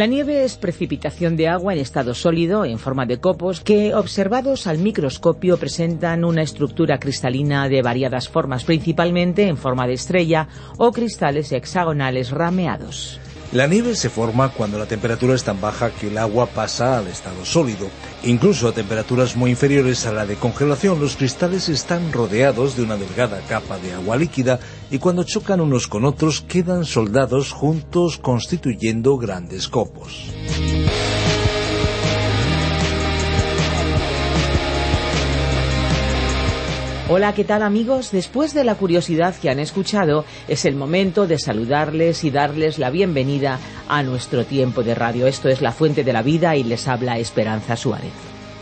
La nieve es precipitación de agua en estado sólido, en forma de copos, que observados al microscopio presentan una estructura cristalina de variadas formas, principalmente en forma de estrella o cristales hexagonales rameados. La nieve se forma cuando la temperatura es tan baja que el agua pasa al estado sólido. Incluso a temperaturas muy inferiores a la de congelación, los cristales están rodeados de una delgada capa de agua líquida y cuando chocan unos con otros quedan soldados juntos constituyendo grandes copos. Hola, ¿qué tal amigos? Después de la curiosidad que han escuchado, es el momento de saludarles y darles la bienvenida a nuestro tiempo de radio. Esto es La Fuente de la Vida y les habla Esperanza Suárez.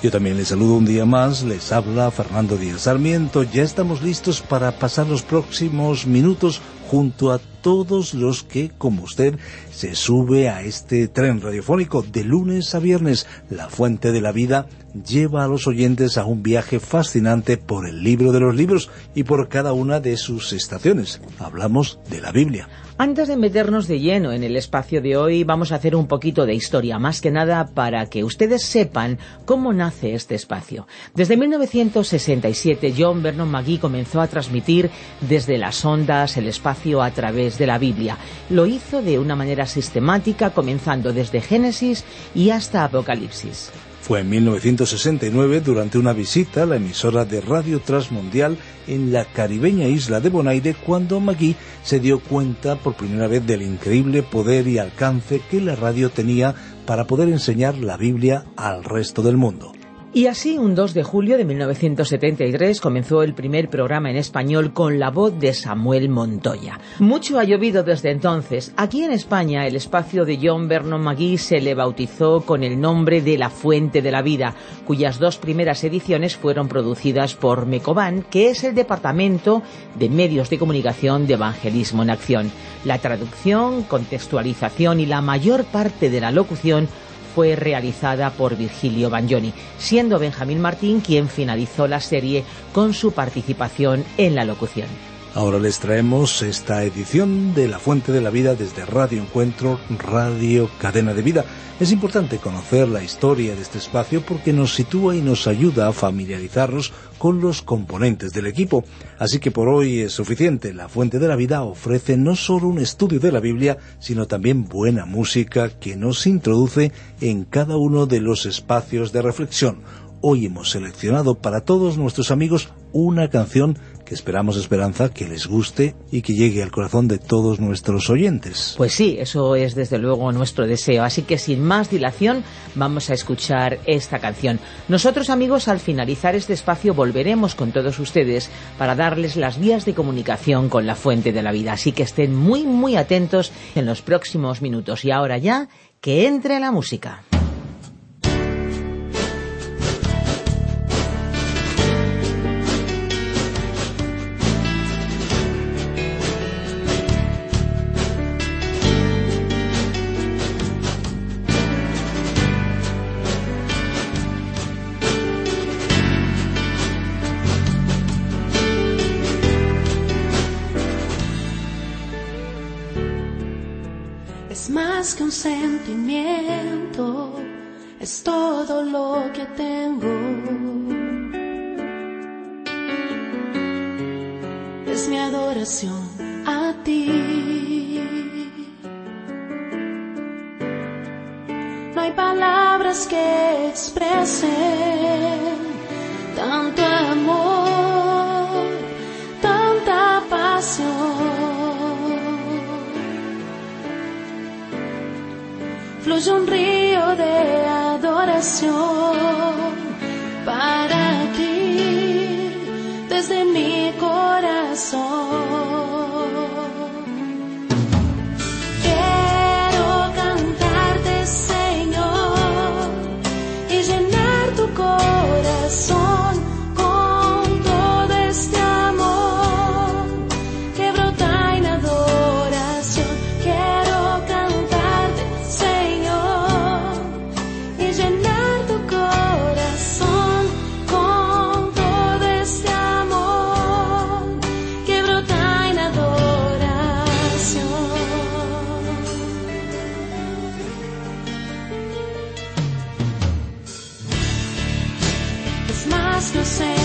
Yo también les saludo un día más, les habla Fernando Díaz Sarmiento. Ya estamos listos para pasar los próximos minutos junto a todos los que, como usted, se sube a este tren radiofónico de lunes a viernes. La Fuente de la Vida lleva a los oyentes a un viaje fascinante por el libro de los libros y por cada una de sus estaciones. Hablamos de la Biblia. Antes de meternos de lleno en el espacio de hoy, vamos a hacer un poquito de historia, más que nada para que ustedes sepan cómo nace este espacio. Desde 1967, John Vernon McGee comenzó a transmitir desde las ondas el espacio a través de la Biblia. Lo hizo de una manera sistemática, comenzando desde Génesis y hasta Apocalipsis. Fue en 1969, durante una visita a la emisora de Radio Transmundial en la caribeña isla de Bonaire, cuando Magui se dio cuenta por primera vez del increíble poder y alcance que la radio tenía para poder enseñar la Biblia al resto del mundo. Y así, un 2 de julio de 1973 comenzó el primer programa en español con la voz de Samuel Montoya. Mucho ha llovido desde entonces. Aquí en España, el espacio de John Vernon McGee se le bautizó con el nombre de La Fuente de la Vida, cuyas dos primeras ediciones fueron producidas por Mecoban, que es el Departamento de Medios de Comunicación de Evangelismo en Acción. La traducción, contextualización y la mayor parte de la locución fue realizada por Virgilio Bagnoni, siendo Benjamín Martín quien finalizó la serie con su participación en la locución. Ahora les traemos esta edición de La Fuente de la Vida desde Radio Encuentro, Radio Cadena de Vida. Es importante conocer la historia de este espacio porque nos sitúa y nos ayuda a familiarizarnos con los componentes del equipo. Así que por hoy es suficiente. La Fuente de la Vida ofrece no solo un estudio de la Biblia, sino también buena música que nos introduce en cada uno de los espacios de reflexión. Hoy hemos seleccionado para todos nuestros amigos una canción que esperamos, Esperanza, que les guste y que llegue al corazón de todos nuestros oyentes. Pues sí, eso es desde luego nuestro deseo. Así que sin más dilación, vamos a escuchar esta canción. Nosotros, amigos, al finalizar este espacio volveremos con todos ustedes para darles las vías de comunicación con la fuente de la vida. Así que estén muy, muy atentos en los próximos minutos. Y ahora ya, que entre la música. No hay palabras que expresen tanto amor, tanta pasión. fluye un río de adoración para ti desde mi corazón. just the same.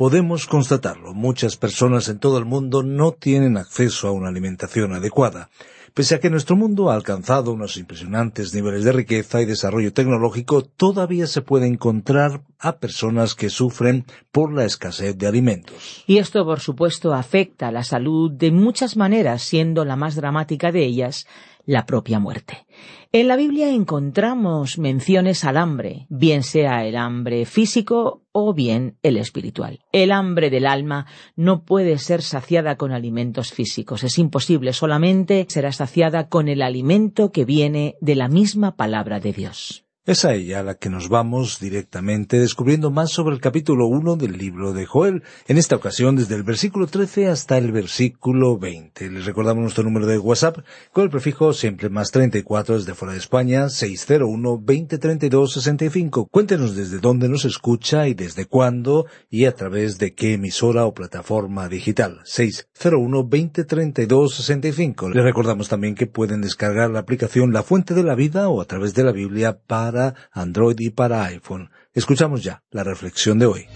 Podemos constatarlo. Muchas personas en todo el mundo no tienen acceso a una alimentación adecuada. Pese a que nuestro mundo ha alcanzado unos impresionantes niveles de riqueza y desarrollo tecnológico, todavía se puede encontrar a personas que sufren por la escasez de alimentos. Y esto, por supuesto, afecta a la salud de muchas maneras, siendo la más dramática de ellas la propia muerte. En la Biblia encontramos menciones al hambre, bien sea el hambre físico o bien el espiritual. El hambre del alma no puede ser saciada con alimentos físicos, es imposible, solamente será saciada con el alimento que viene de la misma palabra de Dios. Es a ella a la que nos vamos directamente descubriendo más sobre el capítulo 1 del libro de Joel, en esta ocasión desde el versículo 13 hasta el versículo 20. Les recordamos nuestro número de WhatsApp con el prefijo siempre más 34 desde fuera de España, 601-2032-65. Cuéntenos desde dónde nos escucha y desde cuándo y a través de qué emisora o plataforma digital. 601-2032-65. Les recordamos también que pueden descargar la aplicación La Fuente de la Vida o a través de la Biblia para para Android y para iPhone. Escuchamos ya la reflexión de hoy.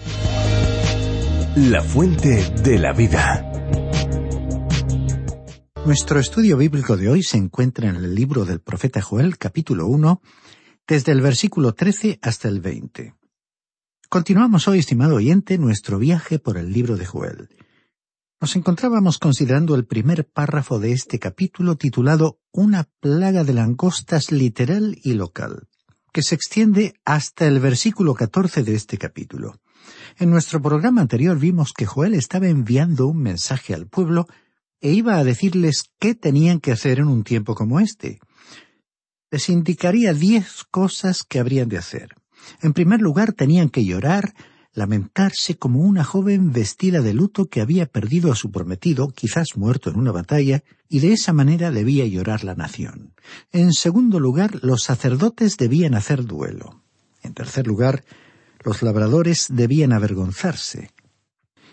La fuente de la vida. Nuestro estudio bíblico de hoy se encuentra en el libro del profeta Joel, capítulo 1, desde el versículo 13 hasta el 20. Continuamos hoy, estimado oyente, nuestro viaje por el libro de Joel. Nos encontrábamos considerando el primer párrafo de este capítulo titulado Una plaga de langostas literal y local que se extiende hasta el versículo 14 de este capítulo. En nuestro programa anterior vimos que Joel estaba enviando un mensaje al pueblo e iba a decirles qué tenían que hacer en un tiempo como este. Les indicaría diez cosas que habrían de hacer. En primer lugar, tenían que llorar, lamentarse como una joven vestida de luto que había perdido a su prometido, quizás muerto en una batalla, y de esa manera debía llorar la nación. En segundo lugar, los sacerdotes debían hacer duelo. En tercer lugar, los labradores debían avergonzarse.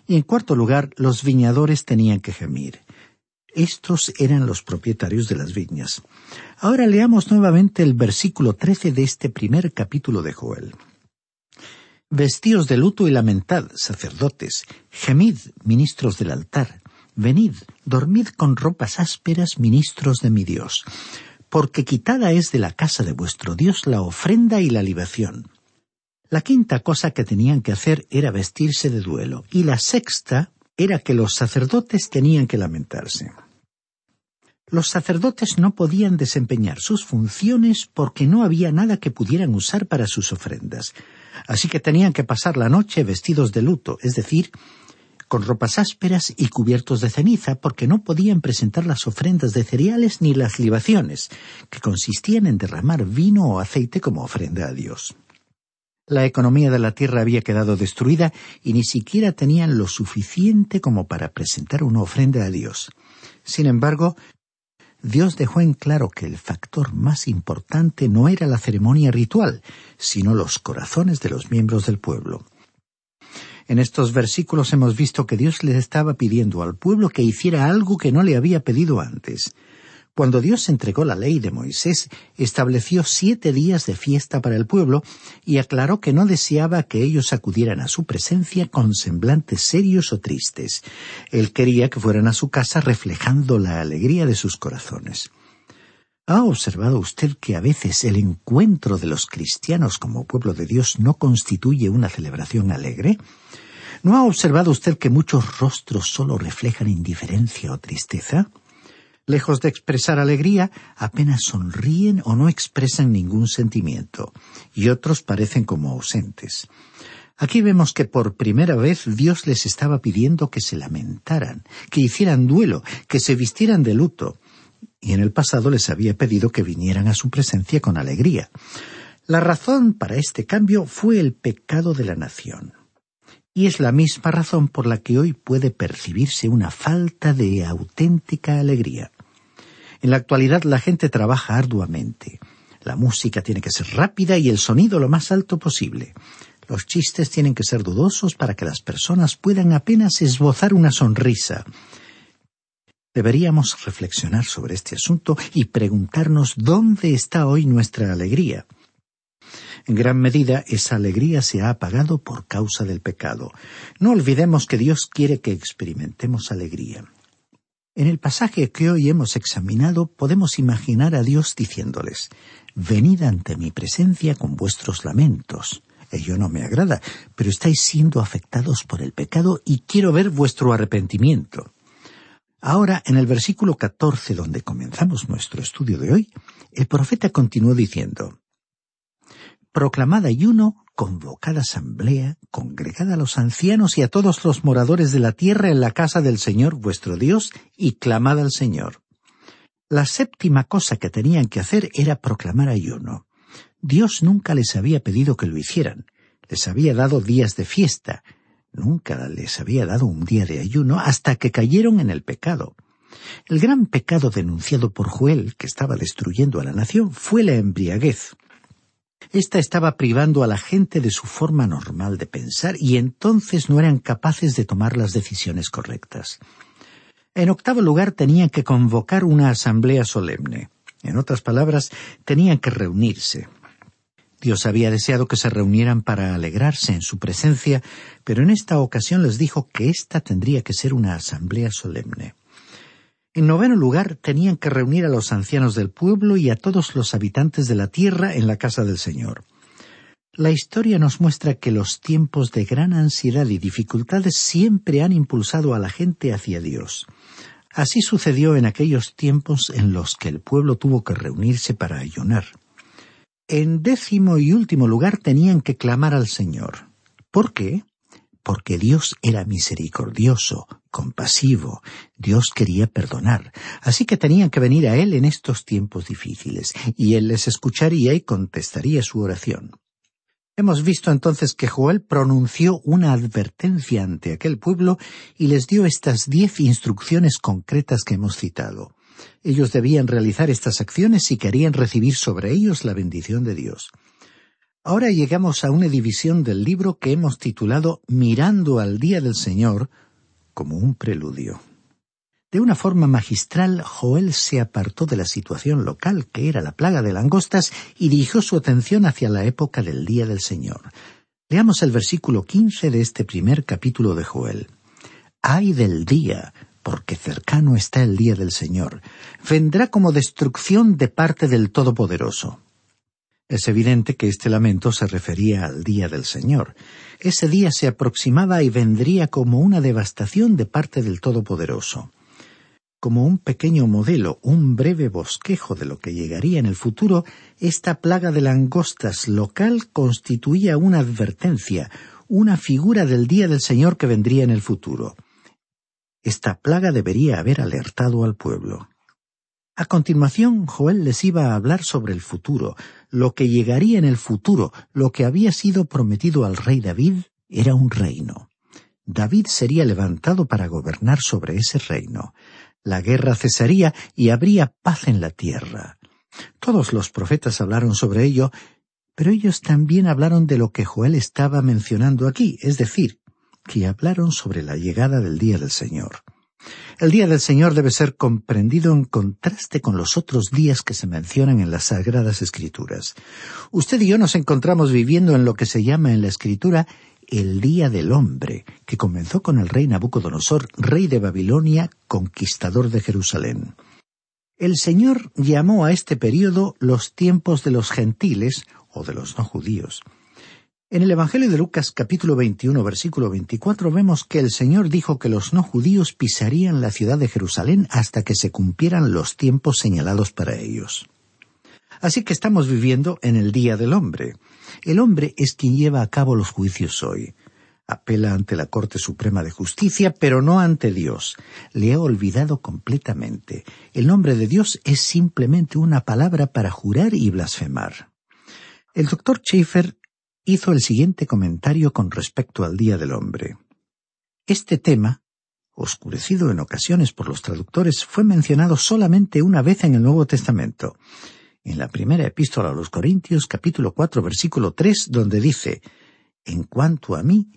Y en cuarto lugar, los viñadores tenían que gemir. Estos eran los propietarios de las viñas. Ahora leamos nuevamente el versículo trece de este primer capítulo de Joel. Vestíos de luto y lamentad, sacerdotes, gemid, ministros del altar, venid, dormid con ropas ásperas, ministros de mi Dios, porque quitada es de la casa de vuestro Dios la ofrenda y la libación. La quinta cosa que tenían que hacer era vestirse de duelo, y la sexta era que los sacerdotes tenían que lamentarse. Los sacerdotes no podían desempeñar sus funciones porque no había nada que pudieran usar para sus ofrendas así que tenían que pasar la noche vestidos de luto, es decir, con ropas ásperas y cubiertos de ceniza, porque no podían presentar las ofrendas de cereales ni las libaciones, que consistían en derramar vino o aceite como ofrenda a Dios. La economía de la tierra había quedado destruida y ni siquiera tenían lo suficiente como para presentar una ofrenda a Dios. Sin embargo, Dios dejó en claro que el factor más importante no era la ceremonia ritual, sino los corazones de los miembros del pueblo. En estos versículos hemos visto que Dios le estaba pidiendo al pueblo que hiciera algo que no le había pedido antes. Cuando Dios entregó la ley de Moisés, estableció siete días de fiesta para el pueblo y aclaró que no deseaba que ellos acudieran a su presencia con semblantes serios o tristes. Él quería que fueran a su casa reflejando la alegría de sus corazones. ¿Ha observado usted que a veces el encuentro de los cristianos como pueblo de Dios no constituye una celebración alegre? ¿No ha observado usted que muchos rostros solo reflejan indiferencia o tristeza? lejos de expresar alegría, apenas sonríen o no expresan ningún sentimiento, y otros parecen como ausentes. Aquí vemos que por primera vez Dios les estaba pidiendo que se lamentaran, que hicieran duelo, que se vistieran de luto, y en el pasado les había pedido que vinieran a su presencia con alegría. La razón para este cambio fue el pecado de la nación y es la misma razón por la que hoy puede percibirse una falta de auténtica alegría. En la actualidad la gente trabaja arduamente. La música tiene que ser rápida y el sonido lo más alto posible. Los chistes tienen que ser dudosos para que las personas puedan apenas esbozar una sonrisa. Deberíamos reflexionar sobre este asunto y preguntarnos dónde está hoy nuestra alegría. En gran medida esa alegría se ha apagado por causa del pecado. No olvidemos que Dios quiere que experimentemos alegría. En el pasaje que hoy hemos examinado podemos imaginar a Dios diciéndoles Venid ante mi presencia con vuestros lamentos. Ello no me agrada, pero estáis siendo afectados por el pecado y quiero ver vuestro arrepentimiento. Ahora, en el versículo 14, donde comenzamos nuestro estudio de hoy, el profeta continuó diciendo, Proclamad ayuno, convocad asamblea, congregad a los ancianos y a todos los moradores de la tierra en la casa del Señor vuestro Dios, y clamad al Señor. La séptima cosa que tenían que hacer era proclamar ayuno. Dios nunca les había pedido que lo hicieran, les había dado días de fiesta, Nunca les había dado un día de ayuno hasta que cayeron en el pecado. El gran pecado denunciado por Joel, que estaba destruyendo a la nación, fue la embriaguez. Esta estaba privando a la gente de su forma normal de pensar y entonces no eran capaces de tomar las decisiones correctas. En octavo lugar tenían que convocar una asamblea solemne. En otras palabras, tenían que reunirse. Dios había deseado que se reunieran para alegrarse en su presencia, pero en esta ocasión les dijo que ésta tendría que ser una asamblea solemne. En noveno lugar, tenían que reunir a los ancianos del pueblo y a todos los habitantes de la tierra en la casa del Señor. La historia nos muestra que los tiempos de gran ansiedad y dificultades siempre han impulsado a la gente hacia Dios. Así sucedió en aquellos tiempos en los que el pueblo tuvo que reunirse para ayunar. En décimo y último lugar tenían que clamar al Señor. ¿Por qué? Porque Dios era misericordioso, compasivo, Dios quería perdonar, así que tenían que venir a Él en estos tiempos difíciles, y Él les escucharía y contestaría su oración. Hemos visto entonces que Joel pronunció una advertencia ante aquel pueblo y les dio estas diez instrucciones concretas que hemos citado. Ellos debían realizar estas acciones si querían recibir sobre ellos la bendición de Dios. Ahora llegamos a una división del libro que hemos titulado Mirando al Día del Señor como un preludio. De una forma magistral, Joel se apartó de la situación local, que era la plaga de langostas, y dirigió su atención hacia la época del Día del Señor. Leamos el versículo quince de este primer capítulo de Joel. Ay del día, porque cercano está el día del Señor. Vendrá como destrucción de parte del Todopoderoso. Es evidente que este lamento se refería al día del Señor. Ese día se aproximaba y vendría como una devastación de parte del Todopoderoso. Como un pequeño modelo, un breve bosquejo de lo que llegaría en el futuro, esta plaga de langostas local constituía una advertencia, una figura del día del Señor que vendría en el futuro. Esta plaga debería haber alertado al pueblo. A continuación, Joel les iba a hablar sobre el futuro, lo que llegaría en el futuro, lo que había sido prometido al rey David era un reino. David sería levantado para gobernar sobre ese reino. La guerra cesaría y habría paz en la tierra. Todos los profetas hablaron sobre ello, pero ellos también hablaron de lo que Joel estaba mencionando aquí, es decir, que hablaron sobre la llegada del día del Señor. El día del Señor debe ser comprendido en contraste con los otros días que se mencionan en las Sagradas Escrituras. Usted y yo nos encontramos viviendo en lo que se llama en la Escritura el Día del Hombre, que comenzó con el rey Nabucodonosor, rey de Babilonia, conquistador de Jerusalén. El Señor llamó a este período los tiempos de los gentiles o de los no judíos. En el Evangelio de Lucas capítulo 21 versículo 24 vemos que el Señor dijo que los no judíos pisarían la ciudad de Jerusalén hasta que se cumplieran los tiempos señalados para ellos. Así que estamos viviendo en el Día del Hombre. El hombre es quien lleva a cabo los juicios hoy. Apela ante la Corte Suprema de Justicia, pero no ante Dios. Le ha olvidado completamente. El nombre de Dios es simplemente una palabra para jurar y blasfemar. El doctor Schaeffer hizo el siguiente comentario con respecto al Día del Hombre. Este tema, oscurecido en ocasiones por los traductores, fue mencionado solamente una vez en el Nuevo Testamento, en la primera epístola a los Corintios capítulo cuatro versículo tres, donde dice En cuanto a mí,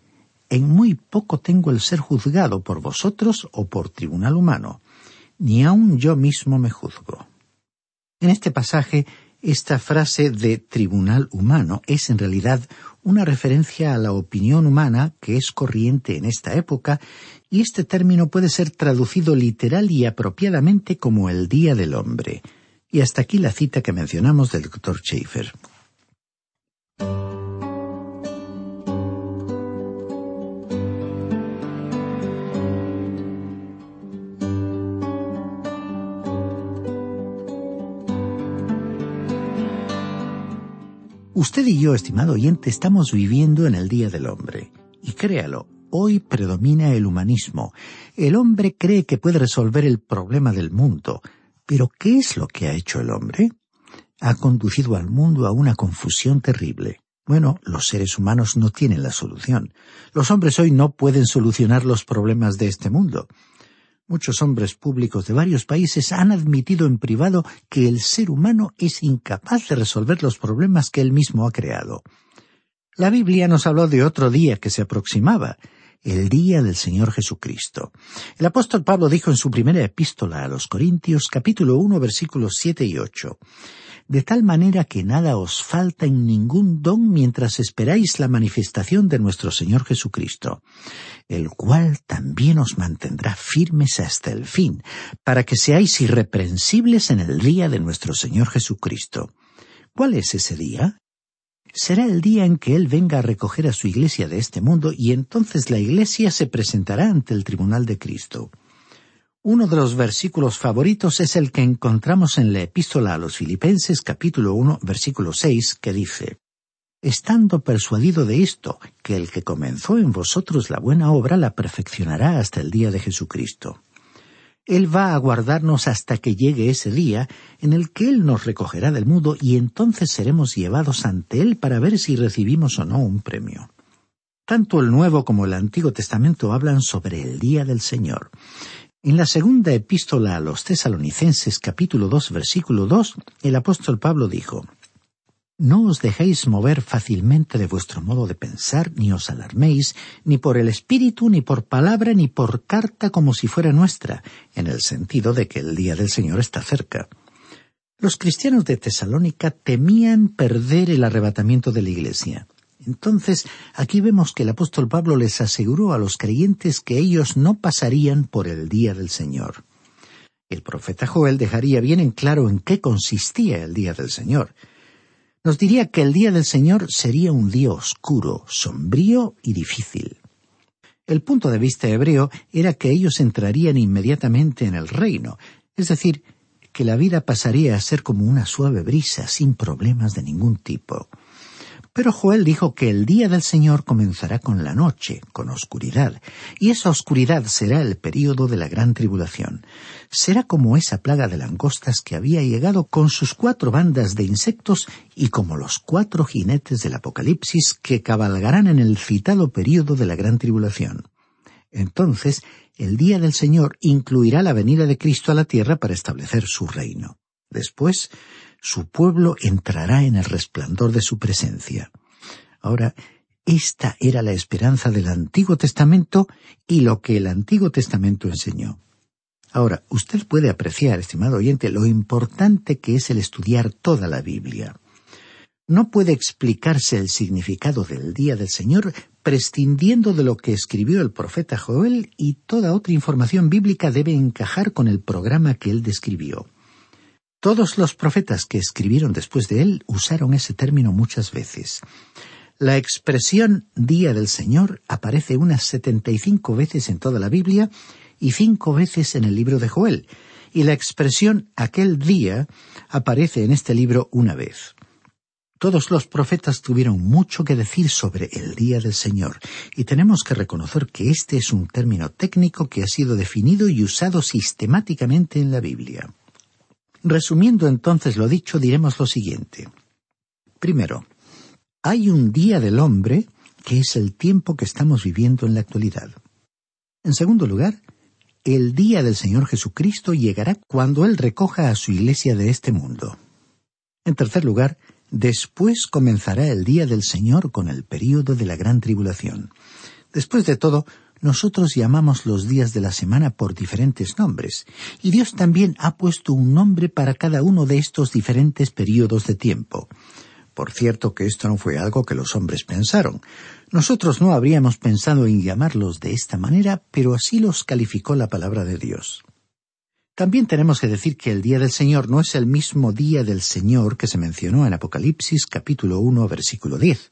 en muy poco tengo el ser juzgado por vosotros o por tribunal humano, ni aun yo mismo me juzgo. En este pasaje Esta frase de tribunal humano es en realidad una referencia a la opinión humana que es corriente en esta época y este término puede ser traducido literal y apropiadamente como el Día del Hombre. Y hasta aquí la cita que mencionamos del Dr. Schaefer. Usted y yo, estimado oyente, estamos viviendo en el Día del Hombre. Y créalo, hoy predomina el humanismo. El hombre cree que puede resolver el problema del mundo. Pero ¿qué es lo que ha hecho el hombre? Ha conducido al mundo a una confusión terrible. Bueno, los seres humanos no tienen la solución. Los hombres hoy no pueden solucionar los problemas de este mundo. Muchos hombres públicos de varios países han admitido en privado que el ser humano es incapaz de resolver los problemas que él mismo ha creado. La Biblia nos habló de otro día que se aproximaba, el día del Señor Jesucristo. El apóstol Pablo dijo en su primera epístola a los Corintios capítulo 1 versículos 7 y 8, de tal manera que nada os falta en ningún don mientras esperáis la manifestación de nuestro Señor Jesucristo, el cual también os mantendrá firmes hasta el fin, para que seáis irreprensibles en el día de nuestro Señor Jesucristo. ¿Cuál es ese día? Será el día en que Él venga a recoger a su iglesia de este mundo y entonces la iglesia se presentará ante el tribunal de Cristo. Uno de los versículos favoritos es el que encontramos en la epístola a los Filipenses capítulo 1 versículo 6 que dice Estando persuadido de esto, que el que comenzó en vosotros la buena obra la perfeccionará hasta el día de Jesucristo. Él va a guardarnos hasta que llegue ese día en el que Él nos recogerá del mundo y entonces seremos llevados ante Él para ver si recibimos o no un premio. Tanto el Nuevo como el Antiguo Testamento hablan sobre el día del Señor. En la segunda epístola a los tesalonicenses capítulo 2 versículo 2, el apóstol Pablo dijo, No os dejéis mover fácilmente de vuestro modo de pensar, ni os alarméis, ni por el espíritu, ni por palabra, ni por carta como si fuera nuestra, en el sentido de que el día del Señor está cerca. Los cristianos de Tesalónica temían perder el arrebatamiento de la Iglesia. Entonces, aquí vemos que el apóstol Pablo les aseguró a los creyentes que ellos no pasarían por el día del Señor. El profeta Joel dejaría bien en claro en qué consistía el día del Señor. Nos diría que el día del Señor sería un día oscuro, sombrío y difícil. El punto de vista hebreo era que ellos entrarían inmediatamente en el reino, es decir, que la vida pasaría a ser como una suave brisa sin problemas de ningún tipo. Pero Joel dijo que el día del Señor comenzará con la noche, con oscuridad, y esa oscuridad será el período de la gran tribulación. Será como esa plaga de langostas que había llegado con sus cuatro bandas de insectos y como los cuatro jinetes del Apocalipsis que cabalgarán en el citado período de la gran tribulación. Entonces, el día del Señor incluirá la venida de Cristo a la tierra para establecer su reino. Después, su pueblo entrará en el resplandor de su presencia. Ahora, esta era la esperanza del Antiguo Testamento y lo que el Antiguo Testamento enseñó. Ahora, usted puede apreciar, estimado oyente, lo importante que es el estudiar toda la Biblia. No puede explicarse el significado del día del Señor prescindiendo de lo que escribió el profeta Joel y toda otra información bíblica debe encajar con el programa que él describió. Todos los profetas que escribieron después de él usaron ese término muchas veces. La expresión Día del Señor aparece unas setenta y cinco veces en toda la Biblia y cinco veces en el libro de Joel, y la expresión aquel día aparece en este libro una vez. Todos los profetas tuvieron mucho que decir sobre el día del Señor, y tenemos que reconocer que este es un término técnico que ha sido definido y usado sistemáticamente en la Biblia. Resumiendo entonces lo dicho, diremos lo siguiente. Primero, hay un día del hombre que es el tiempo que estamos viviendo en la actualidad. En segundo lugar, el día del Señor Jesucristo llegará cuando Él recoja a su iglesia de este mundo. En tercer lugar, después comenzará el día del Señor con el período de la gran tribulación. Después de todo, nosotros llamamos los días de la semana por diferentes nombres, y Dios también ha puesto un nombre para cada uno de estos diferentes periodos de tiempo. Por cierto que esto no fue algo que los hombres pensaron. Nosotros no habríamos pensado en llamarlos de esta manera, pero así los calificó la palabra de Dios. También tenemos que decir que el día del Señor no es el mismo día del Señor que se mencionó en Apocalipsis capítulo 1 versículo 10.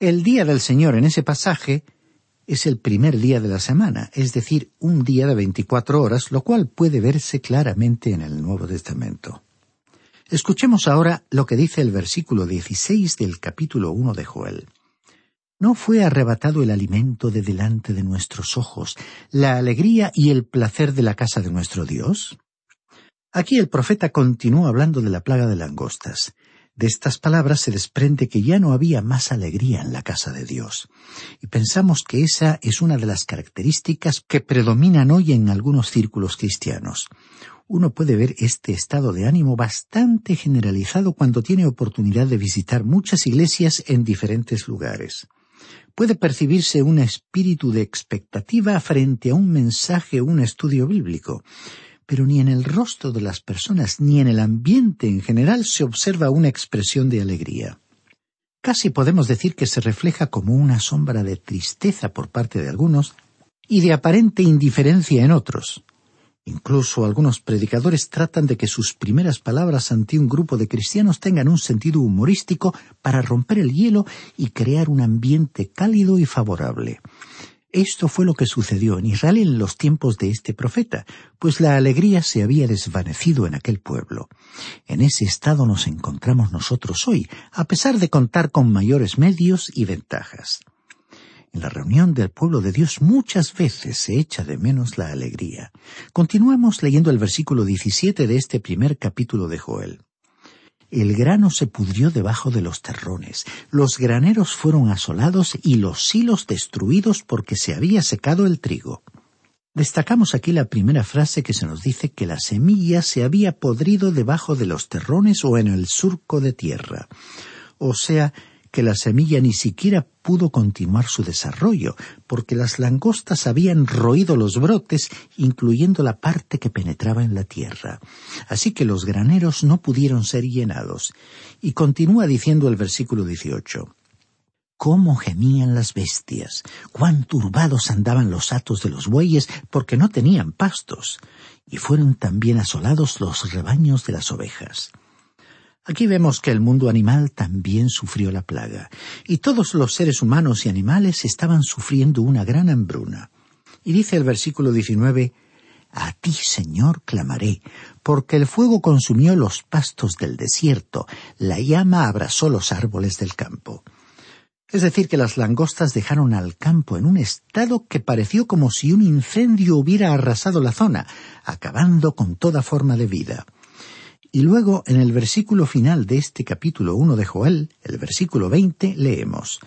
El día del Señor en ese pasaje es el primer día de la semana, es decir, un día de veinticuatro horas, lo cual puede verse claramente en el Nuevo Testamento. Escuchemos ahora lo que dice el versículo 16 del capítulo 1 de Joel. ¿No fue arrebatado el alimento de delante de nuestros ojos, la alegría y el placer de la casa de nuestro Dios? Aquí el profeta continúa hablando de la plaga de langostas. De estas palabras se desprende que ya no había más alegría en la casa de Dios. Y pensamos que esa es una de las características que predominan hoy en algunos círculos cristianos. Uno puede ver este estado de ánimo bastante generalizado cuando tiene oportunidad de visitar muchas iglesias en diferentes lugares puede percibirse un espíritu de expectativa frente a un mensaje o un estudio bíblico, pero ni en el rostro de las personas ni en el ambiente en general se observa una expresión de alegría. Casi podemos decir que se refleja como una sombra de tristeza por parte de algunos y de aparente indiferencia en otros. Incluso algunos predicadores tratan de que sus primeras palabras ante un grupo de cristianos tengan un sentido humorístico para romper el hielo y crear un ambiente cálido y favorable. Esto fue lo que sucedió en Israel en los tiempos de este profeta, pues la alegría se había desvanecido en aquel pueblo. En ese estado nos encontramos nosotros hoy, a pesar de contar con mayores medios y ventajas. En la reunión del pueblo de Dios muchas veces se echa de menos la alegría. Continuamos leyendo el versículo 17 de este primer capítulo de Joel. El grano se pudrió debajo de los terrones, los graneros fueron asolados y los silos destruidos porque se había secado el trigo. Destacamos aquí la primera frase que se nos dice que la semilla se había podrido debajo de los terrones o en el surco de tierra. O sea, que la semilla ni siquiera pudo continuar su desarrollo, porque las langostas habían roído los brotes, incluyendo la parte que penetraba en la tierra. Así que los graneros no pudieron ser llenados. Y continúa diciendo el versículo 18. Cómo gemían las bestias, cuán turbados andaban los atos de los bueyes, porque no tenían pastos, y fueron también asolados los rebaños de las ovejas. Aquí vemos que el mundo animal también sufrió la plaga, y todos los seres humanos y animales estaban sufriendo una gran hambruna. Y dice el versículo 19, A ti, Señor, clamaré, porque el fuego consumió los pastos del desierto, la llama abrazó los árboles del campo. Es decir, que las langostas dejaron al campo en un estado que pareció como si un incendio hubiera arrasado la zona, acabando con toda forma de vida. Y luego, en el versículo final de este capítulo 1 de Joel, el versículo 20, leemos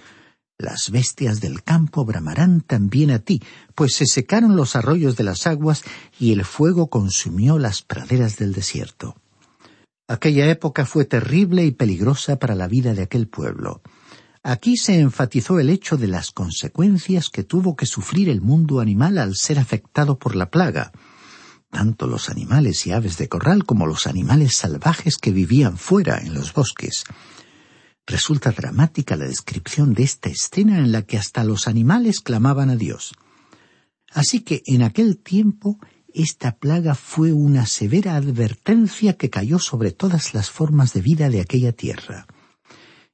Las bestias del campo bramarán también a ti, pues se secaron los arroyos de las aguas y el fuego consumió las praderas del desierto. Aquella época fue terrible y peligrosa para la vida de aquel pueblo. Aquí se enfatizó el hecho de las consecuencias que tuvo que sufrir el mundo animal al ser afectado por la plaga tanto los animales y aves de corral como los animales salvajes que vivían fuera en los bosques. Resulta dramática la descripción de esta escena en la que hasta los animales clamaban a Dios. Así que en aquel tiempo esta plaga fue una severa advertencia que cayó sobre todas las formas de vida de aquella tierra.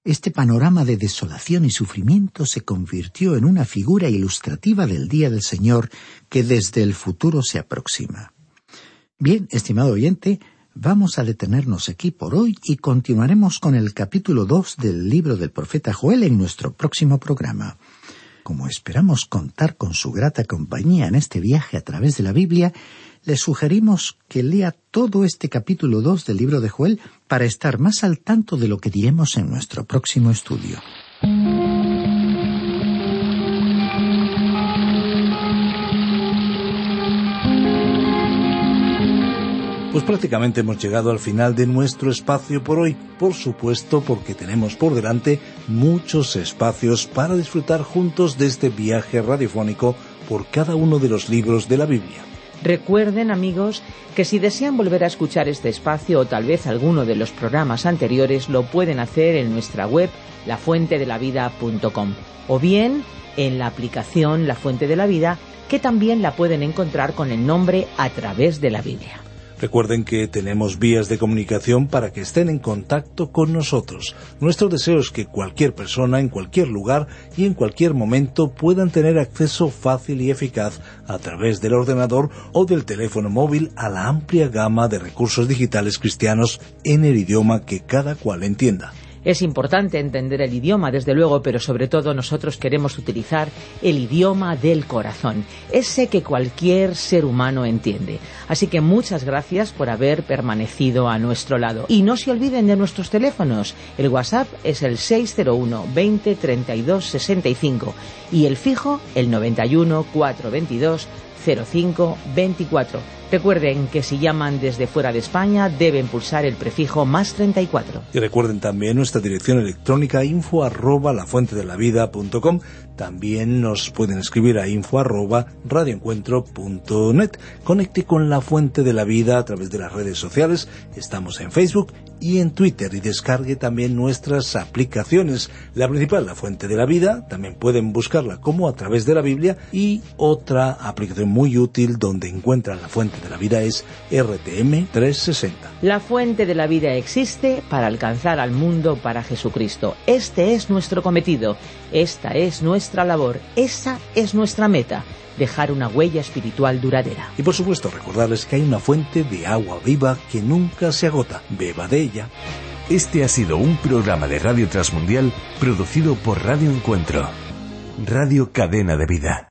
Este panorama de desolación y sufrimiento se convirtió en una figura ilustrativa del día del Señor que desde el futuro se aproxima. Bien, estimado oyente, vamos a detenernos aquí por hoy y continuaremos con el capítulo 2 del libro del profeta Joel en nuestro próximo programa. Como esperamos contar con su grata compañía en este viaje a través de la Biblia, le sugerimos que lea todo este capítulo 2 del libro de Joel para estar más al tanto de lo que diremos en nuestro próximo estudio. Pues prácticamente hemos llegado al final de nuestro espacio por hoy, por supuesto porque tenemos por delante muchos espacios para disfrutar juntos de este viaje radiofónico por cada uno de los libros de la Biblia. Recuerden, amigos, que si desean volver a escuchar este espacio o tal vez alguno de los programas anteriores, lo pueden hacer en nuestra web lafuentedelavida.com o bien en la aplicación La Fuente de la Vida, que también la pueden encontrar con el nombre A través de la Biblia. Recuerden que tenemos vías de comunicación para que estén en contacto con nosotros. Nuestro deseo es que cualquier persona en cualquier lugar y en cualquier momento puedan tener acceso fácil y eficaz a través del ordenador o del teléfono móvil a la amplia gama de recursos digitales cristianos en el idioma que cada cual entienda. Es importante entender el idioma, desde luego, pero sobre todo nosotros queremos utilizar el idioma del corazón, ese que cualquier ser humano entiende. Así que muchas gracias por haber permanecido a nuestro lado. Y no se olviden de nuestros teléfonos. El WhatsApp es el 601 20 32 65 y el fijo el 91 422 05 24. Recuerden que si llaman desde fuera de España deben pulsar el prefijo más 34. Y recuerden también nuestra dirección electrónica info arroba lafuentedelavida.com. También nos pueden escribir a info arroba radioencuentro.net. Conecte con La Fuente de la Vida a través de las redes sociales. Estamos en Facebook y en Twitter y descargue también nuestras aplicaciones. La principal, La Fuente de la Vida, también pueden buscarla como a través de la Biblia y otra aplicación muy útil donde encuentran La Fuente de la Vida es RTM 360. La Fuente de la Vida existe para alcanzar al mundo para Jesucristo. Este es nuestro cometido, esta es nuestra labor, esa es nuestra meta dejar una huella espiritual duradera. Y por supuesto recordarles que hay una fuente de agua viva que nunca se agota. Beba de ella. Este ha sido un programa de Radio Transmundial producido por Radio Encuentro, Radio Cadena de Vida.